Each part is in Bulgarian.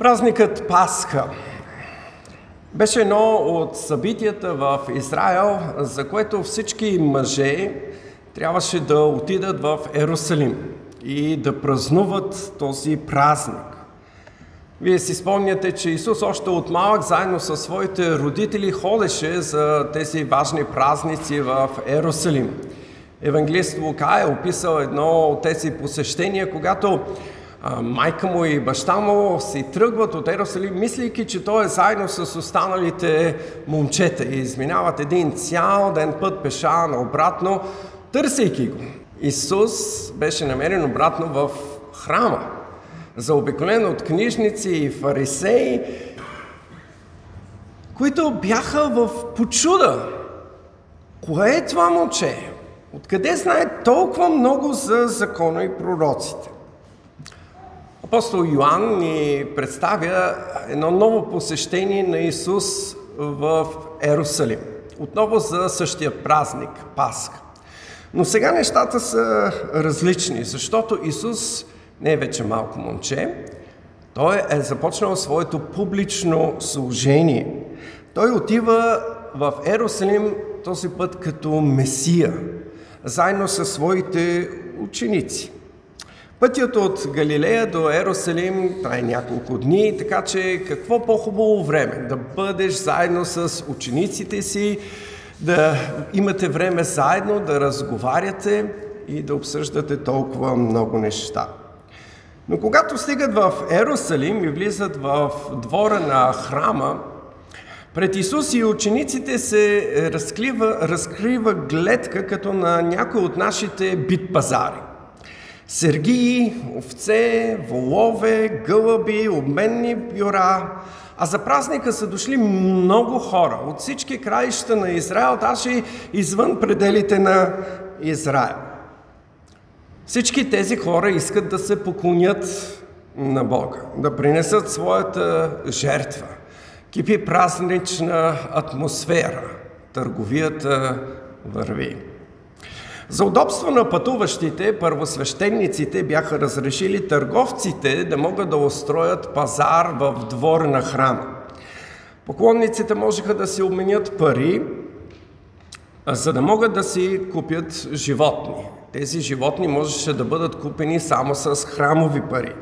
Празникът Пасха беше едно от събитията в Израел, за което всички мъже трябваше да отидат в Ерусалим и да празнуват този празник. Вие си спомняте, че Исус още от малък заедно със своите родители ходеше за тези важни празници в Ерусалим. Евангелист Лука е описал едно от тези посещения, когато майка му и баща му си тръгват от Ерусалим, мислейки, че той е заедно с останалите момчета и изминават един цял ден път пеша наобратно, търсейки го. Исус беше намерен обратно в храма, заобиколен от книжници и фарисеи, които бяха в почуда. Кое е това момче? Откъде знае толкова много за закона и пророците? Апостол Йоанн ни представя едно ново посещение на Исус в Ерусалим. Отново за същия празник, Пасха. Но сега нещата са различни, защото Исус не е вече малко момче, той е започнал своето публично служение. Той отива в Ерусалим този път като Месия, заедно със своите ученици. Пътят от Галилея до Ерусалим трае няколко дни, така че какво по-хубаво време да бъдеш заедно с учениците си, да имате време заедно да разговаряте и да обсъждате толкова много неща. Но когато стигат в Ерусалим и влизат в двора на храма, пред Исус и учениците се разкрива, разкрива гледка като на някой от нашите бит пазари. Сергии, овце, волове, гълъби, обменни бюра. А за празника са дошли много хора от всички краища на Израел, даже извън пределите на Израел. Всички тези хора искат да се поклонят на Бога, да принесат своята жертва. Кипи празнична атмосфера, търговията върви. За удобство на пътуващите, първосвещениците бяха разрешили търговците да могат да устроят пазар в двор на храма. Поклонниците можеха да си обменят пари, за да могат да си купят животни. Тези животни можеше да бъдат купени само с храмови пари.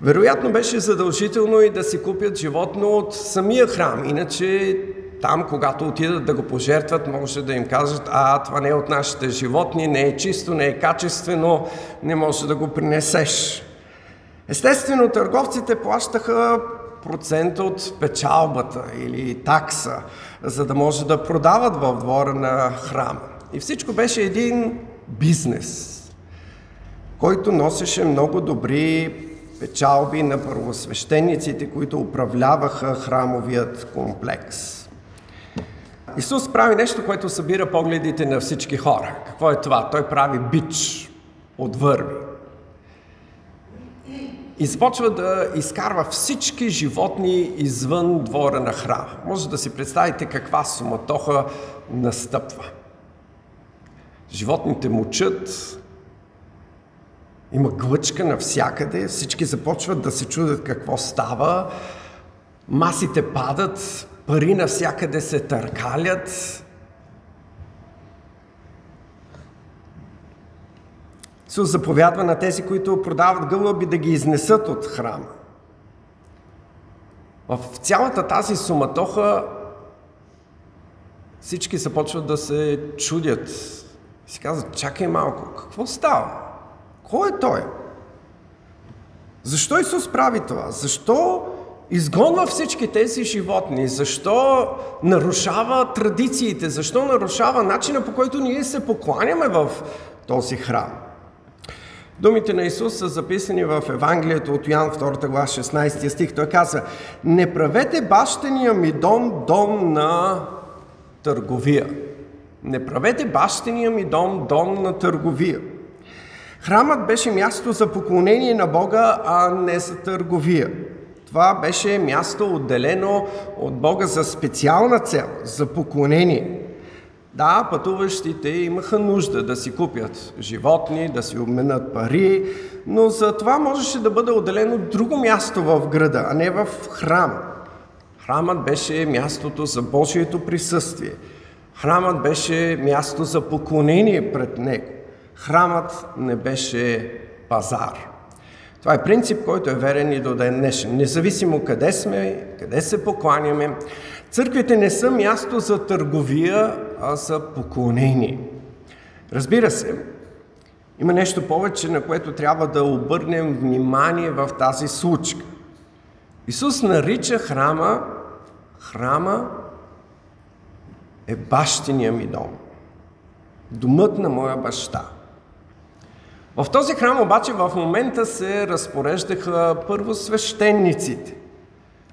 Вероятно беше задължително и да си купят животно от самия храм, иначе там, когато отидат да го пожертват, може да им кажат, а това не е от нашите животни, не е чисто, не е качествено, не може да го принесеш. Естествено, търговците плащаха процент от печалбата или такса, за да може да продават в двора на храма. И всичко беше един бизнес, който носеше много добри печалби на първосвещениците, които управляваха храмовият комплекс. Исус прави нещо, което събира погледите на всички хора. Какво е това? Той прави бич от върви. И започва да изкарва всички животни извън двора на храма. Може да си представите каква суматоха настъпва. Животните мучат, има глъчка навсякъде, всички започват да се чудят какво става, масите падат, пари навсякъде се търкалят. Исус заповядва на тези, които продават гълъби, да ги изнесат от храма. В цялата тази суматоха всички започват да се чудят. Си казват, чакай малко, какво става? Кой е той? Защо Исус прави това? Защо изгонва всички тези животни? Защо нарушава традициите? Защо нарушава начина по който ние се покланяме в този храм? Думите на Исус са записани в Евангелието от Йоан 2 глава 16 стих. Той казва, не правете бащения ми дом дом на търговия. Не правете бащения ми дом дом на търговия. Храмът беше място за поклонение на Бога, а не за търговия. Това беше място отделено от Бога за специална цел, за поклонение. Да, пътуващите имаха нужда да си купят животни, да си обменят пари, но за това можеше да бъде отделено друго място в града, а не в храма. Храмът беше мястото за Божието присъствие. Храмът беше място за поклонение пред Него. Храмът не беше пазар. Това е принцип, който е верен и до ден днешен. Независимо къде сме, къде се покланяме, църквите не са място за търговия, а за поклонение. Разбира се, има нещо повече, на което трябва да обърнем внимание в тази случка. Исус нарича храма, храма е бащиния ми дом. Домът на моя баща. В този храм обаче в момента се разпореждаха първо свещениците.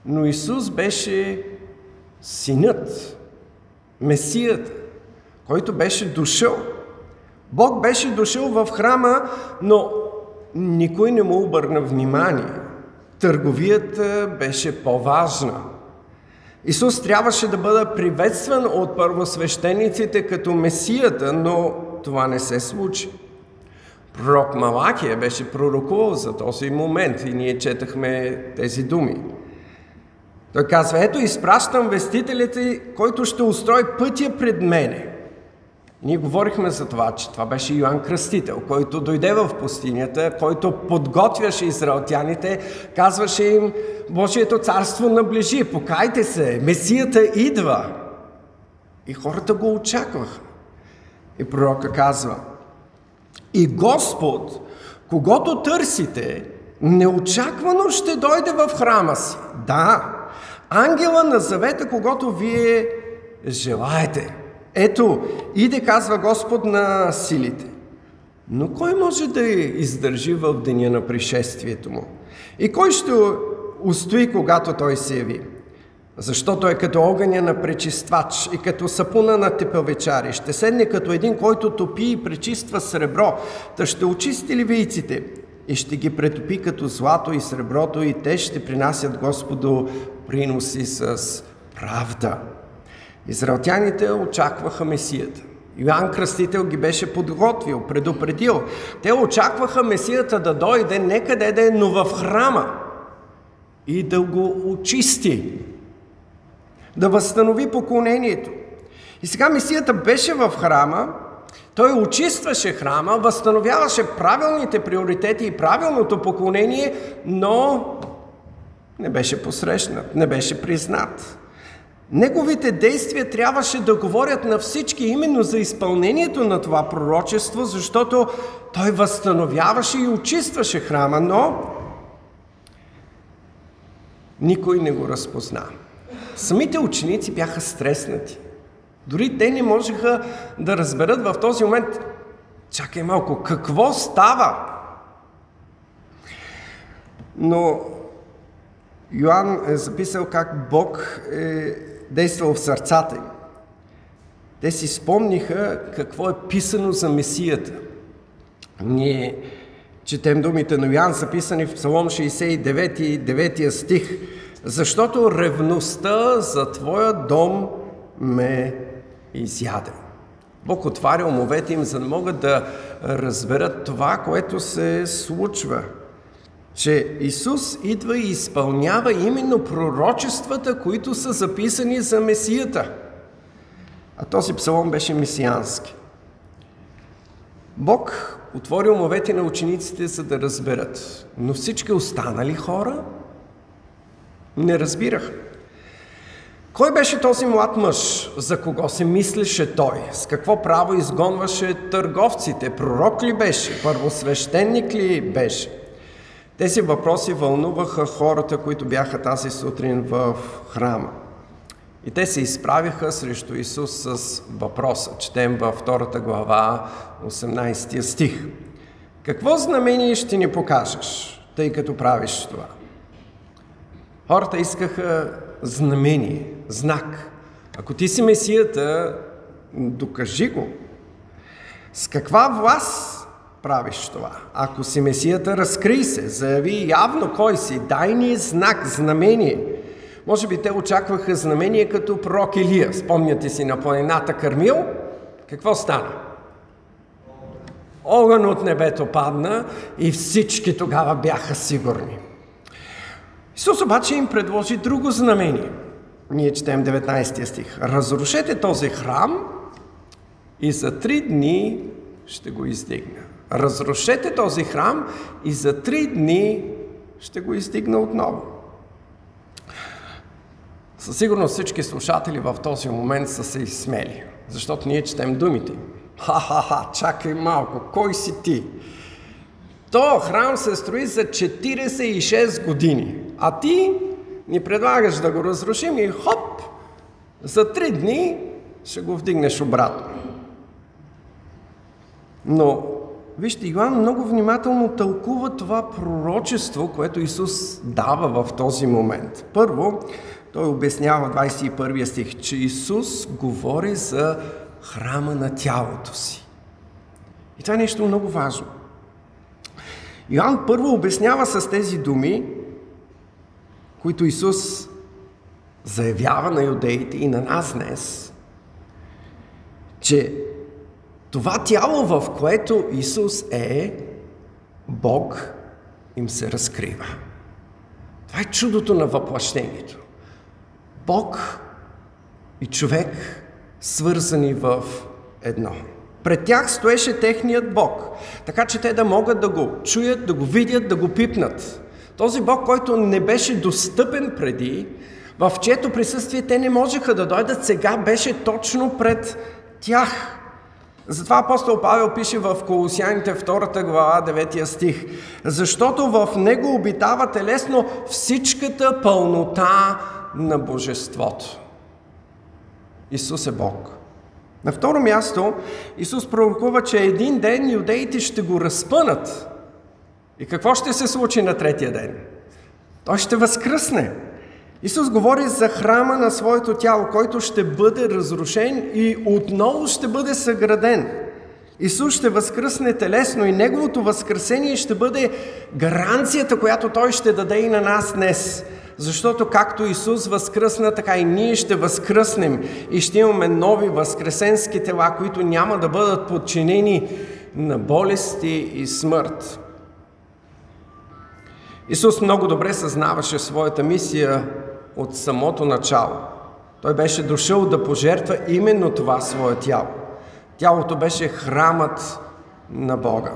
Но Исус беше синът, Месията, който беше дошъл. Бог беше дошъл в храма, но никой не му обърна внимание. Търговията беше по-важна. Исус трябваше да бъде приветстван от първосвещениците като Месията, но това не се случи. Пророк Малакия беше пророкувал за този момент и ние четахме тези думи. Той казва, ето изпращам вестителите, който ще устрои пътя пред мене. Ние говорихме за това, че това беше Йоанн Кръстител, който дойде в пустинята, който подготвяше израелтяните, казваше им, Божието царство наближи, покайте се, Месията идва. И хората го очакваха. И пророка казва, и Господ, когато търсите, неочаквано ще дойде в храма си. Да, ангела на завета, когато вие желаете. Ето, иде, казва Господ на силите. Но кой може да издържи в деня на пришествието му? И кой ще устои, когато той се яви? Защото е като огъня на пречиствач и като сапуна на тепелвечари. Ще седне като един, който топи и пречиства сребро, та ще очисти ливийците и ще ги претопи като злато и среброто и те ще принасят Господу приноси с правда. Израелтяните очакваха Месията. Йоанн Кръстител ги беше подготвил, предупредил. Те очакваха Месията да дойде не къде да е, но в храма и да го очисти да възстанови поклонението. И сега Месията беше в храма, той очистваше храма, възстановяваше правилните приоритети и правилното поклонение, но не беше посрещнат, не беше признат. Неговите действия трябваше да говорят на всички именно за изпълнението на това пророчество, защото той възстановяваше и очистваше храма, но никой не го разпозна. Самите ученици бяха стреснати. Дори те не можеха да разберат в този момент, чакай малко, какво става? Но Йоанн е записал как Бог е действал в сърцата им. Те си спомниха какво е писано за Месията. Ние четем думите на Йоанн, записани в Псалом 69, 9 стих защото ревността за Твоя дом ме изяде. Бог отваря умовете им, за да могат да разберат това, което се случва. Че Исус идва и изпълнява именно пророчествата, които са записани за Месията. А този псалом беше месиански. Бог отвори умовете на учениците, за да разберат. Но всички останали хора не разбираха. Кой беше този млад мъж? За кого се мислеше той? С какво право изгонваше търговците? Пророк ли беше? Първосвещеник ли беше? Тези въпроси вълнуваха хората, които бяха тази сутрин в храма. И те се изправиха срещу Исус с въпроса. Четем във втората глава, 18 стих. Какво знамение ще ни покажеш, тъй като правиш това? Хората искаха знамение, знак. Ако ти си Месията, докажи го. С каква власт правиш това? Ако си Месията, разкрий се, заяви явно кой си, дай ни знак, знамение. Може би те очакваха знамение като пророк Илия. Спомняте си на планината Кърмил, какво стана? Огън от небето падна и всички тогава бяха сигурни. Исус обаче им предложи друго знамение. Ние четем 19 стих. Разрушете този храм и за три дни ще го издигна. Разрушете този храм и за три дни ще го издигна отново. Със сигурност всички слушатели в този момент са се изсмели, защото ние четем думите. Ха-ха-ха, чакай малко, кой си ти? То храм се строи за 46 години, а ти ни предлагаш да го разрушим и хоп, за три дни ще го вдигнеш обратно. Но вижте, Йоанн много внимателно тълкува това пророчество, което Исус дава в този момент. Първо, той обяснява 21 стих, че Исус говори за храма на тялото си. И това е нещо много важно. Йоанн първо обяснява с тези думи, които Исус заявява на юдеите и на нас днес, че това тяло, в което Исус е, Бог им се разкрива. Това е чудото на въплъщението. Бог и човек свързани в едно. Пред тях стоеше техният Бог, така че те да могат да го чуят, да го видят, да го пипнат. Този Бог, който не беше достъпен преди, в чието присъствие те не можеха да дойдат, сега беше точно пред тях. Затова апостол Павел пише в Колосяните 2 глава 9 стих. Защото в него обитава телесно всичката пълнота на Божеството. Исус е Бог. На второ място, Исус пророкува, че един ден юдеите ще го разпънат. И какво ще се случи на третия ден? Той ще възкръсне. Исус говори за храма на своето тяло, който ще бъде разрушен и отново ще бъде съграден. Исус ще възкръсне телесно и Неговото възкресение ще бъде гаранцията, която Той ще даде и на нас днес – защото както Исус възкръсна, така и ние ще възкръснем и ще имаме нови възкресенски тела, които няма да бъдат подчинени на болести и смърт. Исус много добре съзнаваше своята мисия от самото начало. Той беше дошъл да пожертва именно това свое тяло. Тялото беше храмът на Бога.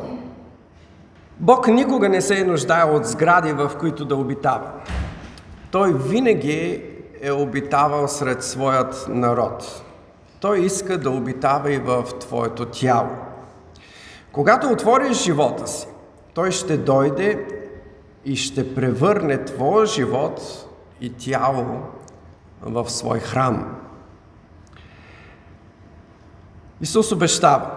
Бог никога не се е нуждаел от сгради, в които да обитава. Той винаги е обитавал сред своят народ. Той иска да обитава и в твоето тяло. Когато отвориш живота си, той ще дойде и ще превърне твоя живот и тяло в свой храм. Исус обещава.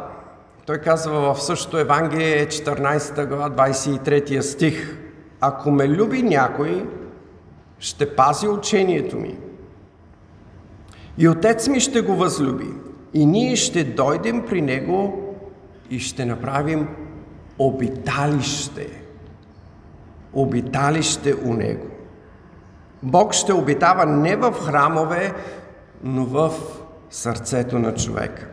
Той казва в същото Евангелие, 14 глава, 23 стих. Ако ме люби някой, ще пази учението ми. И Отец ми ще го възлюби. И ние ще дойдем при Него и ще направим обиталище. Обиталище у Него. Бог ще обитава не в храмове, но в сърцето на човека.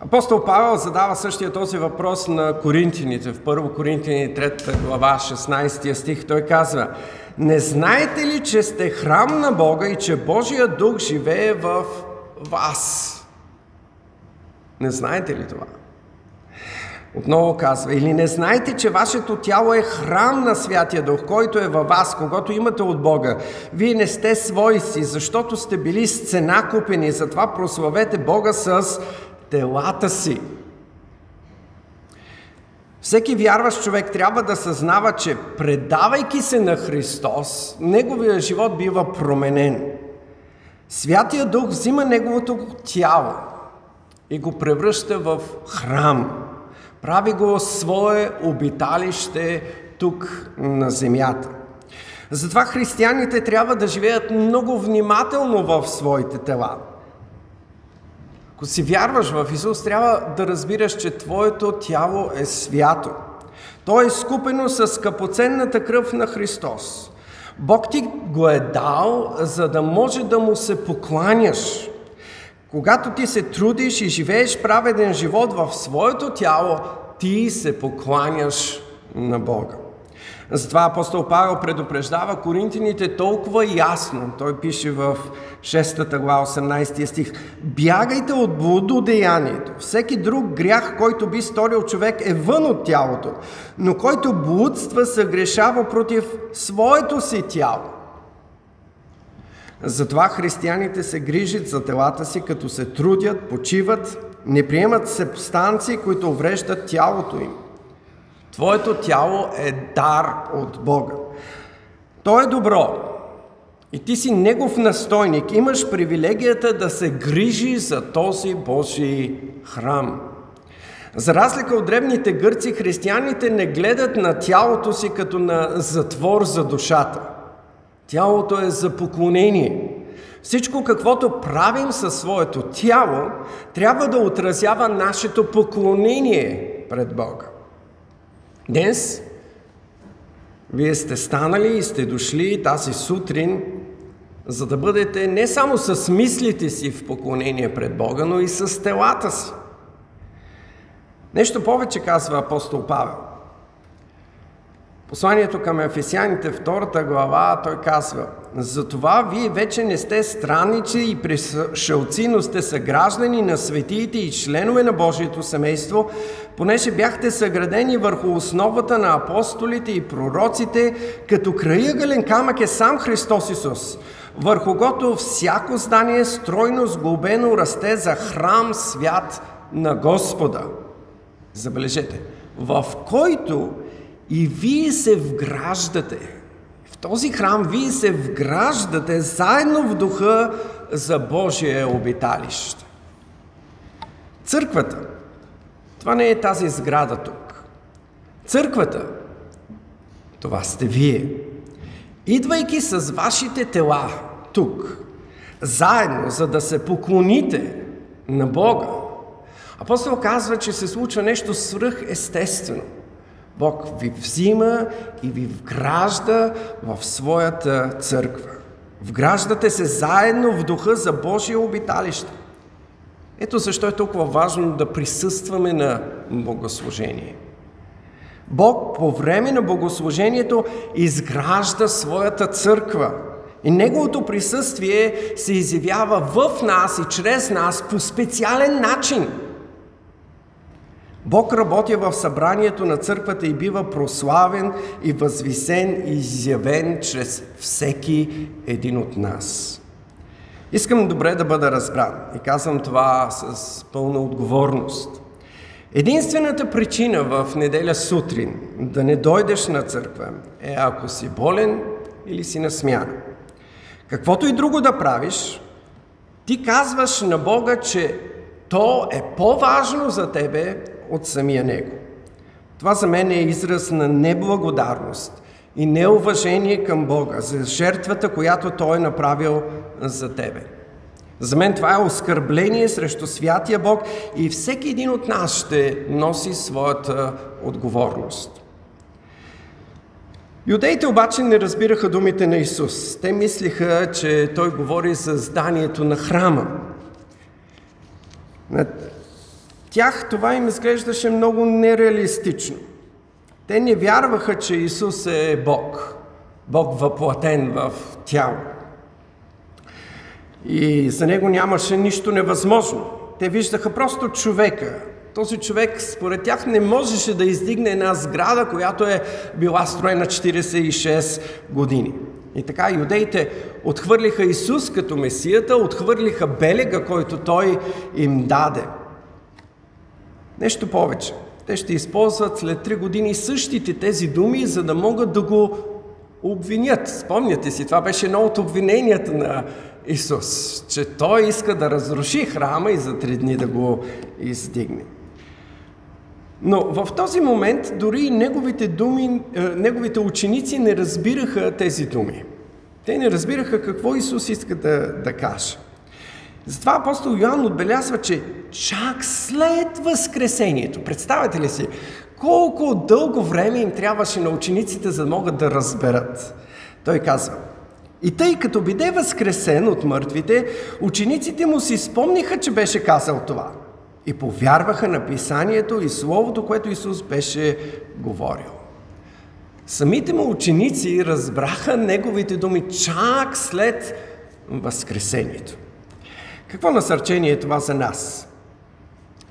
Апостол Павел задава същия този въпрос на коринтините. В 1 Коринтини 3 глава 16 стих той казва Не знаете ли, че сте храм на Бога и че Божия дух живее в вас? Не знаете ли това? Отново казва, или не знаете, че вашето тяло е храм на Святия Дух, който е във вас, когато имате от Бога. Вие не сте свои си, защото сте били с цена купени, затова прославете Бога с телата си. Всеки вярващ човек трябва да съзнава, че предавайки се на Христос, неговия живот бива променен. Святия Дух взима неговото тяло и го превръща в храм. Прави го свое обиталище тук на земята. Затова християните трябва да живеят много внимателно в своите тела. Ако си вярваш в Исус, трябва да разбираш, че твоето тяло е свято. То е скупено с скъпоценната кръв на Христос. Бог ти го е дал, за да може да му се покланяш. Когато ти се трудиш и живееш праведен живот в своето тяло, ти се покланяш на Бога. Затова апостол Павел предупреждава коринтините толкова ясно. Той пише в 6 глава 18 стих. Бягайте от блудодеянието. Всеки друг грях, който би сторил човек е вън от тялото, но който блудства съгрешава против своето си тяло. Затова християните се грижат за телата си, като се трудят, почиват, не приемат сепстанции, които увреждат тялото им. Твоето тяло е дар от Бога. То е добро. И ти си Негов настойник. Имаш привилегията да се грижи за този Божий храм. За разлика от древните гърци, християните не гледат на тялото си като на затвор за душата. Тялото е за поклонение. Всичко, каквото правим със своето тяло, трябва да отразява нашето поклонение пред Бога. Днес вие сте станали и сте дошли тази сутрин, за да бъдете не само с мислите си в поклонение пред Бога, но и с телата си. Нещо повече казва апостол Павел. Посланието към Ефесяните, втората глава, той казва Затова вие вече не сте странници и пришелци, но сте съграждани на светиите и членове на Божието семейство, понеже бяхте съградени върху основата на апостолите и пророците, като краягален камък е сам Христос Исус, върху гото всяко здание стройно сглобено расте за храм свят на Господа. Забележете, в който и вие се вграждате. В този храм вие се вграждате заедно в духа за Божие обиталище. Църквата. Това не е тази сграда тук. Църквата. Това сте вие. Идвайки с вашите тела тук, заедно, за да се поклоните на Бога, апостол казва, че се случва нещо свръхестествено – Бог ви взима и ви вгражда в своята църква. Вграждате се заедно в духа за Божие обиталище. Ето защо е толкова важно да присъстваме на богослужение. Бог по време на богослужението изгражда своята църква. И Неговото присъствие се изявява в нас и чрез нас по специален начин – Бог работи в събранието на църквата и бива прославен и възвисен и изявен чрез всеки един от нас. Искам добре да бъда разбран и казвам това с пълна отговорност. Единствената причина в неделя сутрин да не дойдеш на църква е ако си болен или си на смяна. Каквото и друго да правиш, ти казваш на Бога, че то е по-важно за тебе от самия него. Това за мен е израз на неблагодарност и неуважение към Бога за жертвата, която Той е направил за тебе. За мен това е оскърбление срещу святия Бог и всеки един от нас ще носи своята отговорност. Юдеите обаче не разбираха думите на Исус. Те мислиха, че Той говори за зданието на храма тях това им изглеждаше много нереалистично. Те не вярваха, че Исус е Бог. Бог въплатен в тяло. И за него нямаше нищо невъзможно. Те виждаха просто човека. Този човек, според тях, не можеше да издигне една сграда, която е била строена 46 години. И така юдеите отхвърлиха Исус като Месията, отхвърлиха белега, който Той им даде – Нещо повече. Те ще използват след три години същите тези думи, за да могат да го обвинят. Спомняте си, това беше едно от обвиненията на Исус, че Той иска да разруши храма и за три дни да го издигне. Но в този момент дори и неговите, думи, е, неговите ученици не разбираха тези думи. Те не разбираха какво Исус иска да, да каже. Затова апостол Йоанн отбелязва, че чак след Възкресението, представете ли си, колко дълго време им трябваше на учениците, за да могат да разберат. Той казва, И тъй като биде възкресен от мъртвите, учениците му си спомниха, че беше казал това. И повярваха на писанието и словото, което Исус беше говорил. Самите му ученици разбраха неговите думи чак след Възкресението. Какво насърчение е това за нас?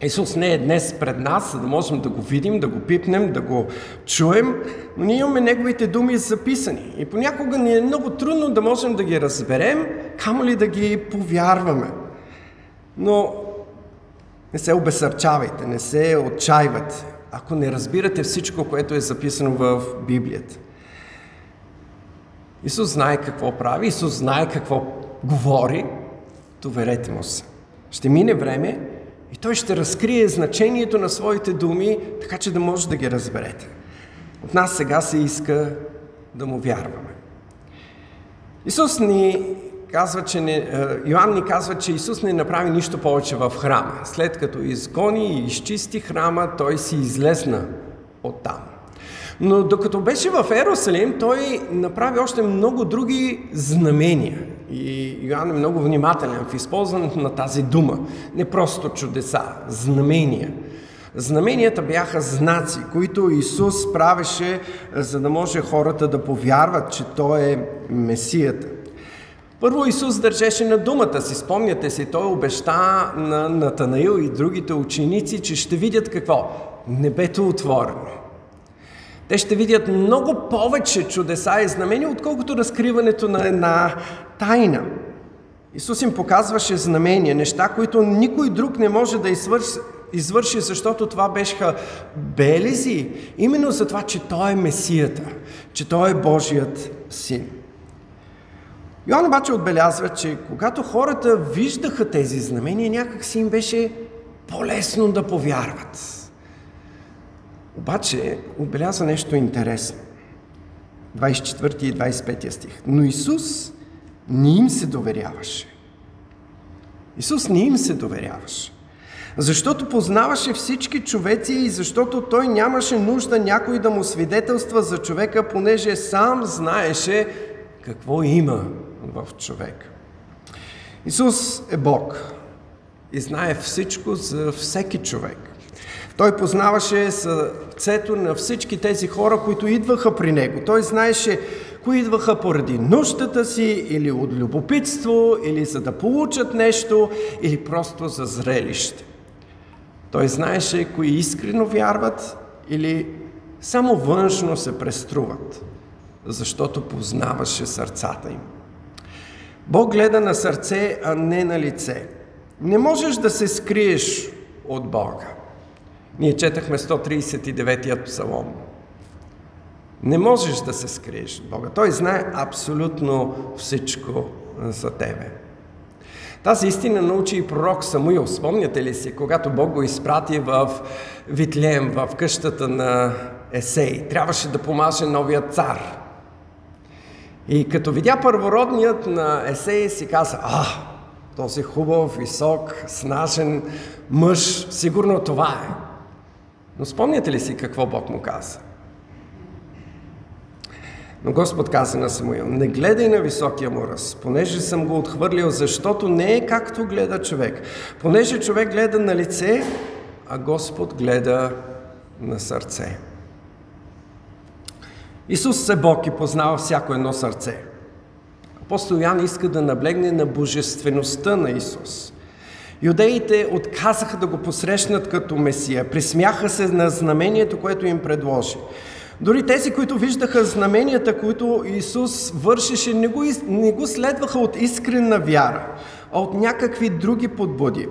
Исус не е днес пред нас, за да можем да го видим, да го пипнем, да го чуем, но ние имаме Неговите думи записани. И понякога ни е много трудно да можем да ги разберем, камо ли да ги повярваме. Но не се обесърчавайте, не се отчаивайте, ако не разбирате всичко, което е записано в Библията. Исус знае какво прави, Исус знае какво говори, доверете му се. Ще мине време и той ще разкрие значението на своите думи, така че да може да ги разберете. От нас сега се иска да му вярваме. Исус ни казва, че не, е, Йоанн ни казва, че Исус не направи нищо повече в храма. След като изгони и изчисти храма, той си излезна оттам. Но докато беше в Ерусалим, той направи още много други знамения. И Йоанн е много внимателен в използването на тази дума. Не просто чудеса, знамения. Знаменията бяха знаци, които Исус правеше, за да може хората да повярват, че Той е Месията. Първо Исус държеше на думата си. Спомняте си, Той обеща на Натанаил и другите ученици, че ще видят какво? Небето отворено. Те ще видят много повече чудеса и знамения, отколкото разкриването на една тайна. Исус им показваше знамения, неща, които никой друг не може да извърши, защото това беха белези, именно за това, че Той е Месията, че Той е Божият Син. Йоан обаче отбелязва, че когато хората виждаха тези знамения, някак си им беше по-лесно да повярват. Обаче отбелязва нещо интересно. 24 и 25 стих. Но Исус не им се доверяваше. Исус не им се доверяваше. Защото познаваше всички човеци и защото той нямаше нужда някой да му свидетелства за човека, понеже сам знаеше какво има в човек. Исус е Бог и знае всичко за всеки човек. Той познаваше сърцето на всички тези хора, които идваха при него. Той знаеше кои идваха поради нуждата си, или от любопитство, или за да получат нещо, или просто за зрелище. Той знаеше кои искрено вярват или само външно се преструват, защото познаваше сърцата им. Бог гледа на сърце, а не на лице. Не можеш да се скриеш от Бога. Ние четахме 139-ят псалом. Не можеш да се скриеш от Бога. Той знае абсолютно всичко за тебе. Тази истина научи и пророк Самуил. Спомняте ли си, когато Бог го изпрати в Витлеем, в къщата на Есей. Трябваше да помаже новия цар. И като видя първородният на Есей, си каза, а, този хубав, висок, снажен мъж, сигурно това е. Но спомняте ли си какво Бог му каза? Но Господ каза на Самуил, не гледай на високия му ръст, понеже съм го отхвърлил, защото не е както гледа човек. Понеже човек гледа на лице, а Господ гледа на сърце. Исус е Бог и познава всяко едно сърце. Апостол Ян иска да наблегне на божествеността на Исус. Юдеите отказаха да го посрещнат като Месия, присмяха се на знамението, което им предложи. Дори тези, които виждаха знаменията, които Исус вършеше, не го, не го следваха от искрена вяра, а от някакви други подбуди.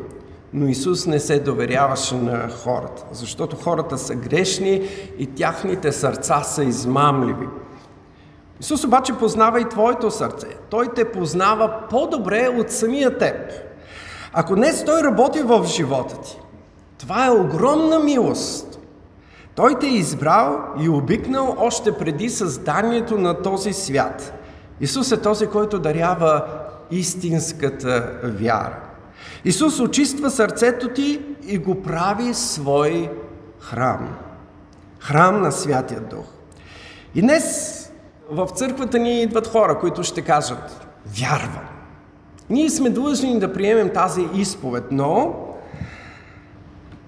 Но Исус не се доверяваше на хората, защото хората са грешни и тяхните сърца са измамливи. Исус обаче познава и твоето сърце. Той те познава по-добре от самия теб. Ако днес Той работи в живота ти, това е огромна милост. Той те е избрал и обикнал още преди създанието на този свят. Исус е този, който дарява истинската вяра. Исус очиства сърцето ти и го прави свой храм. Храм на Святия Дух. И днес в църквата ни идват хора, които ще кажат вярвам. Ние сме длъжни да приемем тази изповед, но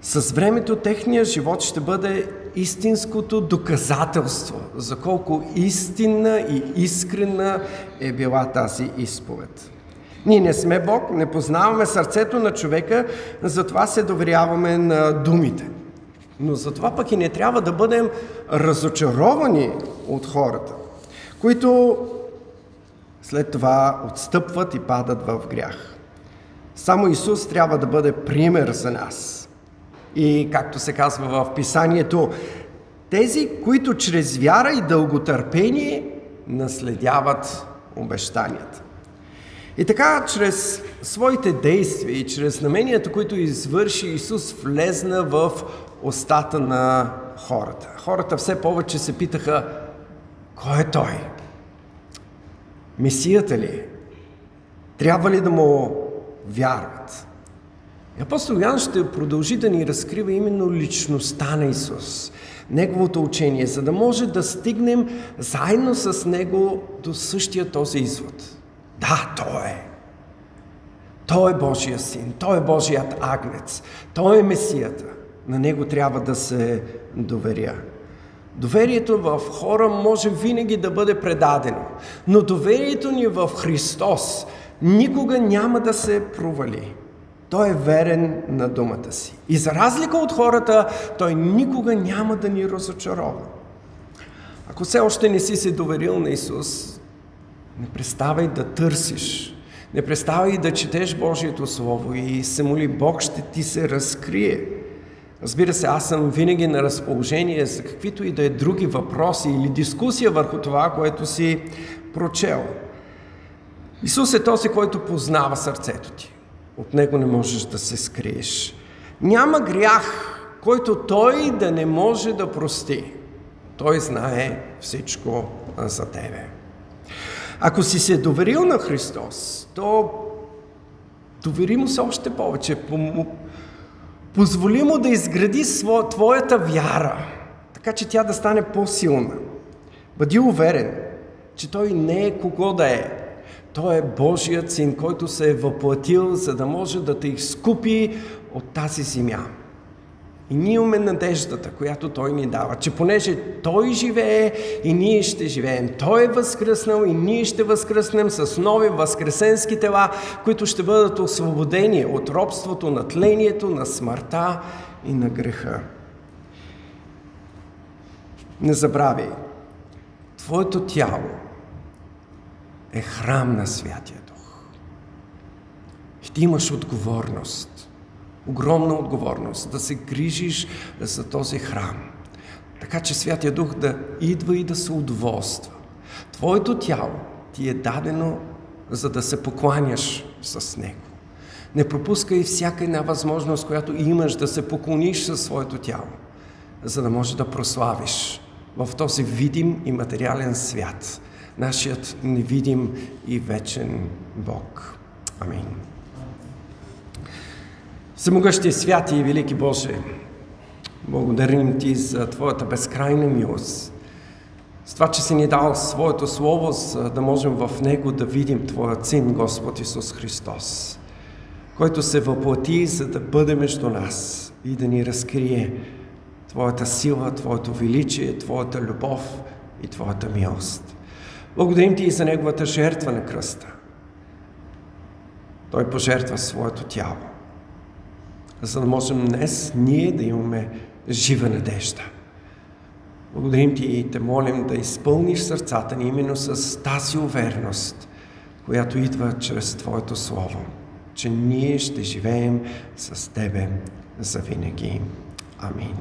с времето техния живот ще бъде истинското доказателство за колко истинна и искрена е била тази изповед. Ние не сме Бог, не познаваме сърцето на човека, затова се доверяваме на думите. Но затова пък и не трябва да бъдем разочаровани от хората, които след това отстъпват и падат в грях. Само Исус трябва да бъде пример за нас. И както се казва в Писанието, тези, които чрез вяра и дълготърпение наследяват обещанията. И така, чрез своите действия и чрез знаменията, които извърши Исус, влезна в устата на хората. Хората все повече се питаха, кой е Той? Месията ли е? Трябва ли да му вярват? И апостол Ян ще продължи да ни разкрива именно личността на Исус, Неговото учение, за да може да стигнем заедно с Него до същия този извод. Да, Той е. Той е Божия син, Той е Божият агнец, Той е Месията. На Него трябва да се доверя. Доверието в хора може винаги да бъде предадено, но доверието ни в Христос никога няма да се провали. Той е верен на думата си. И за разлика от хората, той никога няма да ни разочарова. Ако все още не си се доверил на Исус, не преставай да търсиш, не преставай да четеш Божието Слово и се моли Бог ще ти се разкрие. Разбира се, аз съм винаги на разположение за каквито и да е други въпроси или дискусия върху това, което си прочел. Исус е този, който познава сърцето ти. От него не можеш да се скриеш. Няма грях, който той да не може да прости. Той знае всичко за тебе. Ако си се доверил на Христос, то довери му се още повече. Позволи му да изгради твоята вяра, така че тя да стане по-силна. Бъди уверен, че той не е кого да е. Той е Божият син, който се е въплатил, за да може да те изкупи от тази земя. И ние имаме надеждата, която Той ни дава, че понеже Той живее и ние ще живеем. Той е възкръснал и ние ще възкръснем с нови възкресенски тела, които ще бъдат освободени от робството на тлението, на смъртта и на греха. Не забравяй, Твоето тяло е храм на Святия Дух. И ти имаш отговорност огромна отговорност да се грижиш за този храм. Така че Святия Дух да идва и да се удоволства. Твоето тяло ти е дадено, за да се покланяш с него. Не пропускай всяка една възможност, която имаш да се поклониш със своето тяло, за да можеш да прославиш в този видим и материален свят нашият невидим и вечен Бог. Амин. Всемогъщи святи и велики Боже, благодарим Ти за Твоята безкрайна милост, с това, че си ни дал Своето Слово, за да можем в Него да видим Твоя Син, Господ Исус Христос, който се въплати, за да бъде между нас и да ни разкрие Твоята сила, Твоето величие, Твоята любов и Твоята милост. Благодарим Ти и за Неговата жертва на кръста. Той пожертва своето тяло за да можем днес ние да имаме жива надежда. Благодарим Ти и те молим да изпълниш сърцата ни именно с тази увереност, която идва чрез Твоето Слово, че ние ще живеем с Тебе завинаги. Амин.